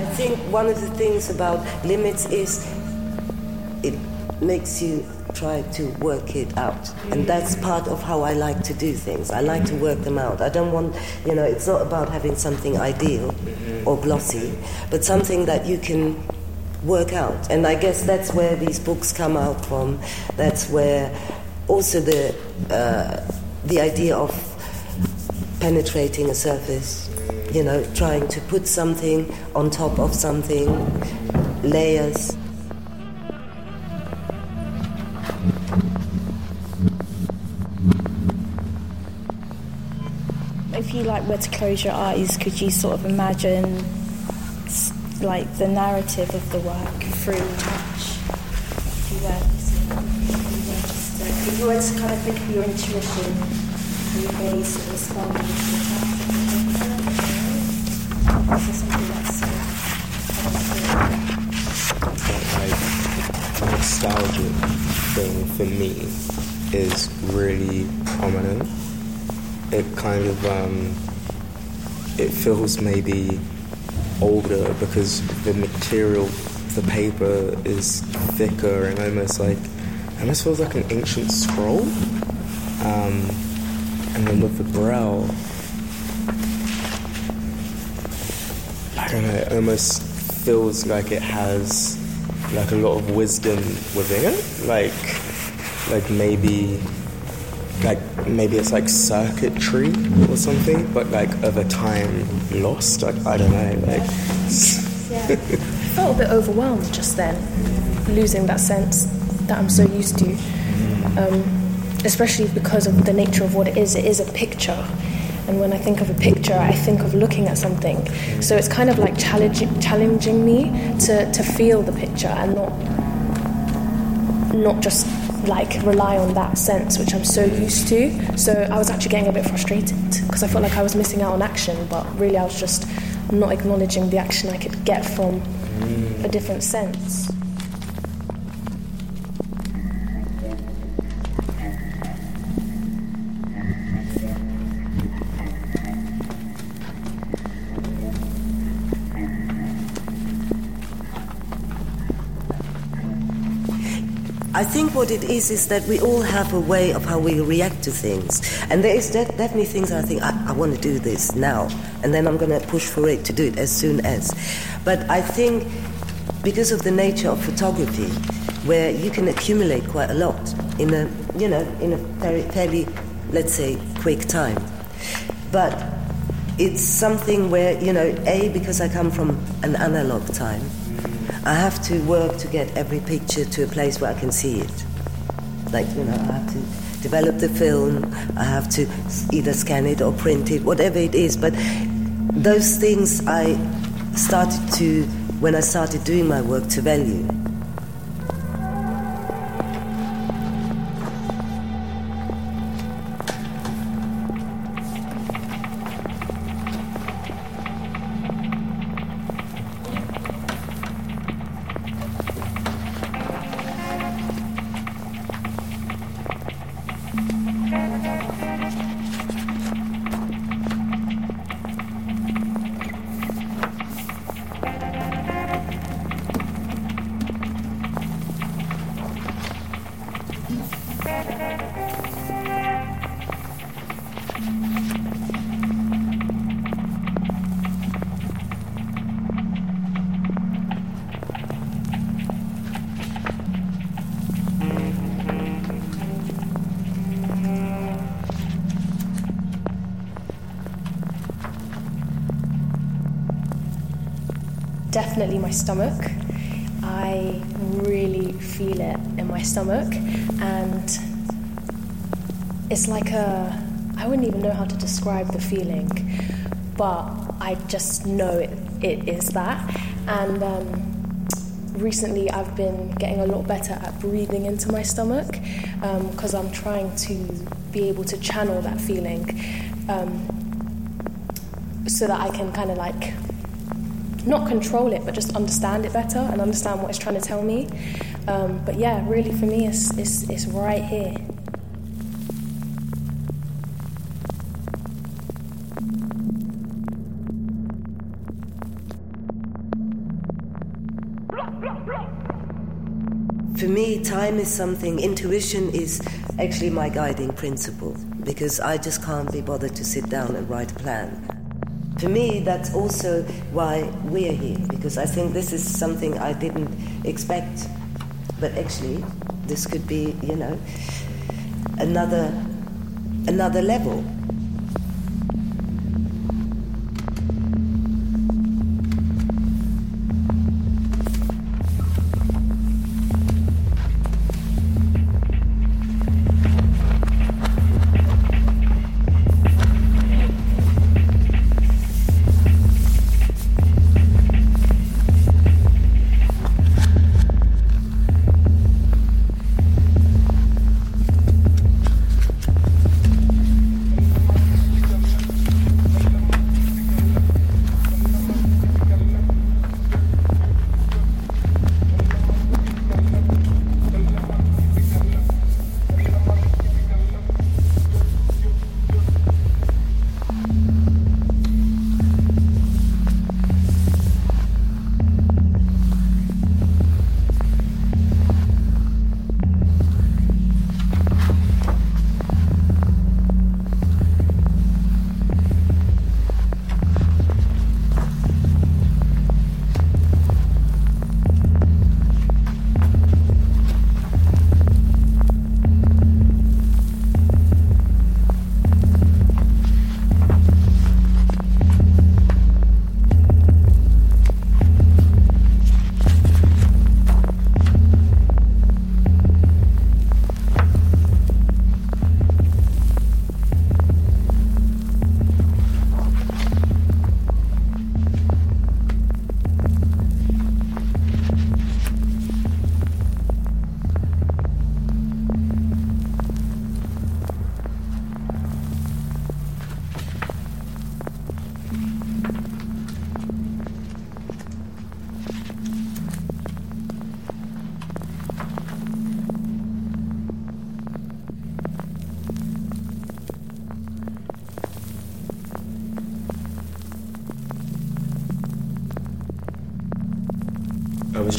I think one of the things about limits is it makes you try to work it out. And that's part of how I like to do things. I like to work them out. I don't want, you know, it's not about having something ideal or glossy, but something that you can work out. And I guess that's where these books come out from. That's where also the, uh, the idea of penetrating a surface, you know, trying to put something on top of something, layers. If you like were to close your eyes, could you sort of imagine like the narrative of the work through touch? If you were if you were to kind of think of your intuition, your gaze sort of the touch. Like nostalgic thing for me is really prominent. It kind of um, it feels maybe older because the material, the paper is thicker and almost like almost feels like an ancient scroll. Um, and then with the braille, it almost feels like it has like a lot of wisdom within it. Like like maybe like maybe it's like circuitry or something, but like of a time lost. Like I don't know. Like yeah. I felt a bit overwhelmed just then, losing that sense that I'm so used to. Um, especially because of the nature of what it is. It is a picture. And when I think of a picture, I think of looking at something. So it's kind of like challenging, challenging me to, to feel the picture and not not just like rely on that sense which I'm so used to. So I was actually getting a bit frustrated because I felt like I was missing out on action, but really I was just not acknowledging the action I could get from a different sense. I think what it is is that we all have a way of how we react to things. And there is de- definitely things I think, I, I want to do this now. And then I'm going to push for it to do it as soon as. But I think because of the nature of photography, where you can accumulate quite a lot in a, you know, in a very, fairly, let's say, quick time. But it's something where, you know, A, because I come from an analog time, I have to work to get every picture to a place where I can see it. Like, you know, I have to develop the film, I have to either scan it or print it, whatever it is. But those things I started to, when I started doing my work, to value. Definitely my stomach. I really feel it in my stomach, and it's like a I wouldn't even know how to describe the feeling, but I just know it, it is that. And um, recently, I've been getting a lot better at breathing into my stomach because um, I'm trying to be able to channel that feeling um, so that I can kind of like not control it, but just understand it better and understand what it's trying to tell me. Um, but yeah, really for me, it's, it's, it's right here. For me, time is something, intuition is actually my guiding principle because I just can't be bothered to sit down and write a plan. For me, that's also why we're here because I think this is something I didn't expect, but actually, this could be, you know, another another level.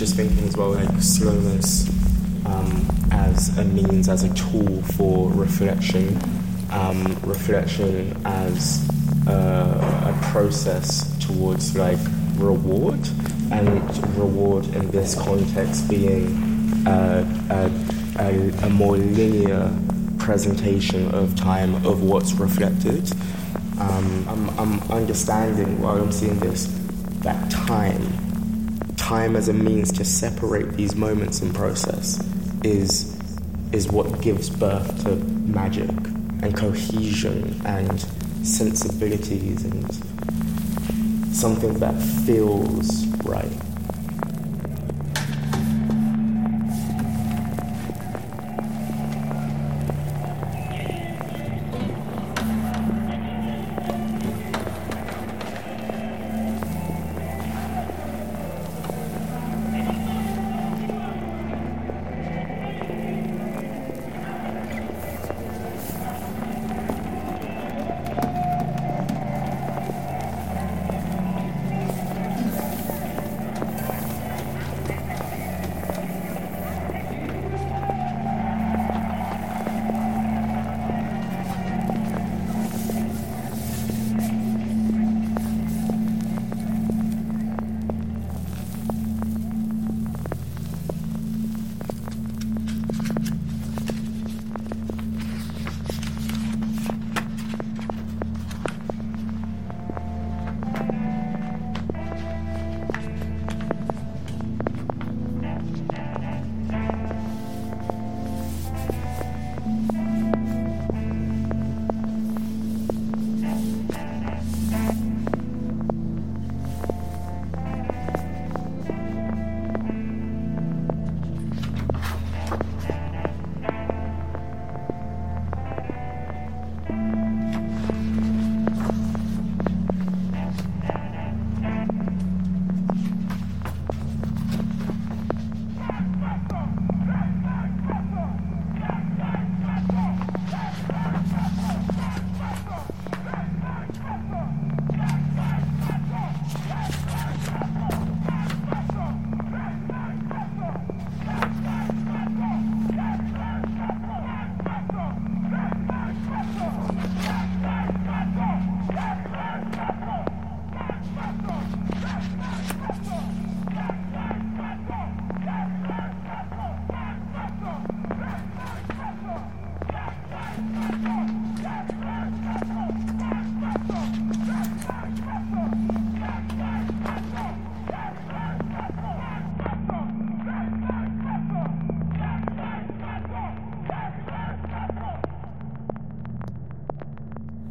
Just thinking as well, like slowness um, as a means, as a tool for reflection, um, reflection as a, a process towards like reward, and reward in this context being a, a, a more linear presentation of time of what's reflected. Um, I'm, I'm understanding while I'm seeing this that time time as a means to separate these moments in process is is what gives birth to magic and cohesion and sensibilities and something that feels right.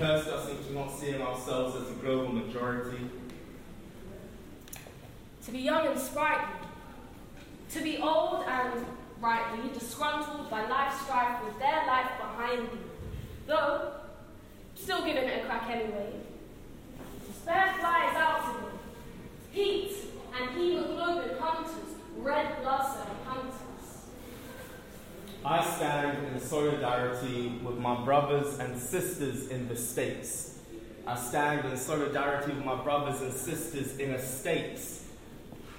cursed us into not seeing ourselves as a global majority. To be young and sprightly, to be old and rightly disgruntled by life's strife with their life behind thee, though still giving it a crack anyway. Spare flies out to me, heat and hemoglobin hunters, red blood cell hunters. I stand in solidarity with my brothers and sisters in the States. I stand in solidarity with my brothers and sisters in the States.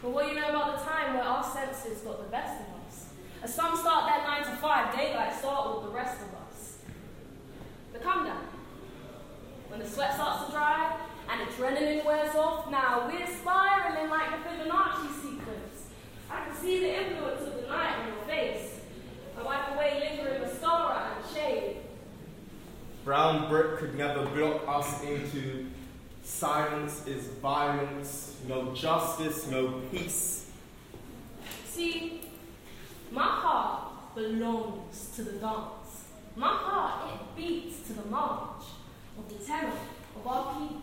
But what do you know about the time where our senses got the best of us? As some start their 9 to 5, daylight start with the rest of us. The come down. When the sweat starts to dry and adrenaline wears off, now we're spiraling like the Fibonacci sequence. I can see the influence of the night on your face. I wipe away lingering mascara and shade. Brown brick could never block us into silence is violence, no justice, no peace. See, my heart belongs to the dance. My heart, it beats to the march of the tenor of our people.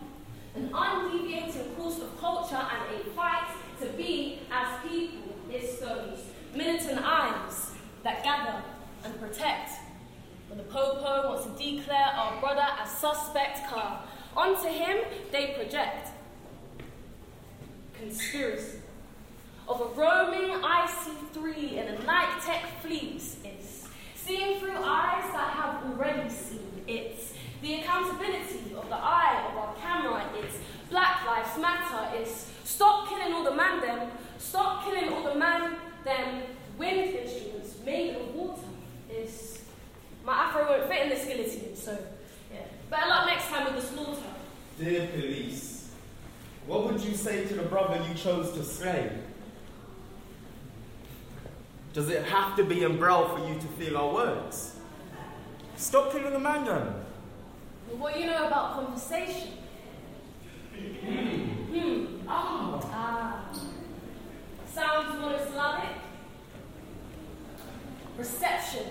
An undeviating course of culture and a fight to be as people is those militant eyes that gather and protect. When the Popo wants to declare our brother a suspect car, onto him they project conspiracy of a roaming IC3 in a night tech fleet is seeing through eyes that have already seen. it. the accountability of the eye of our camera. is Black Lives Matter. is stop killing all the man them. Stop killing all the man them wind instruments made of water. It's my afro won't fit in this skeleton, so yeah. Better luck next time with the slaughter. Dear police, what would you say to the brother you chose to slay? Does it have to be in Braille for you to feel our words? Stop killing the man then. Well, what do you know about conversation? hmm. Ah. Ah. Sounds monosyllabic. Perception.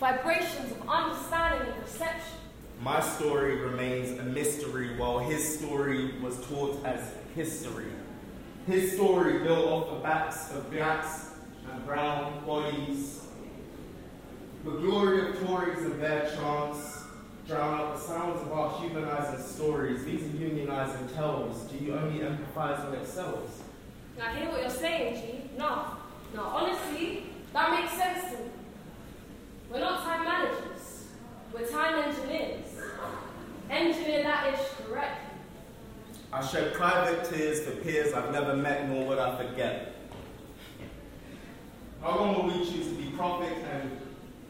Vibrations of understanding and perception. My story remains a mystery while his story was taught as history. His story built off the backs of blacks and brown bodies. The glory of Tories and their chants drown out the sounds of our humanizing stories. These are unionizing tales. Do you only empathize when it sells? I hear what you're saying, G. No. No, honestly, that makes sense to me. We're not time managers. We're time engineers. Engineer that ish correctly. I shed private tears for peers I've never met, nor would I forget. How long will we choose to be profit and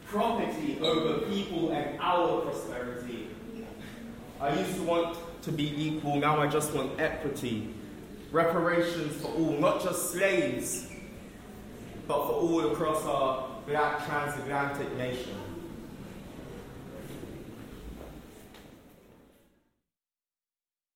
property over people and our prosperity? I used to want to be equal, now I just want equity. Reparations for all, not just slaves, but for all across our black transatlantic nation.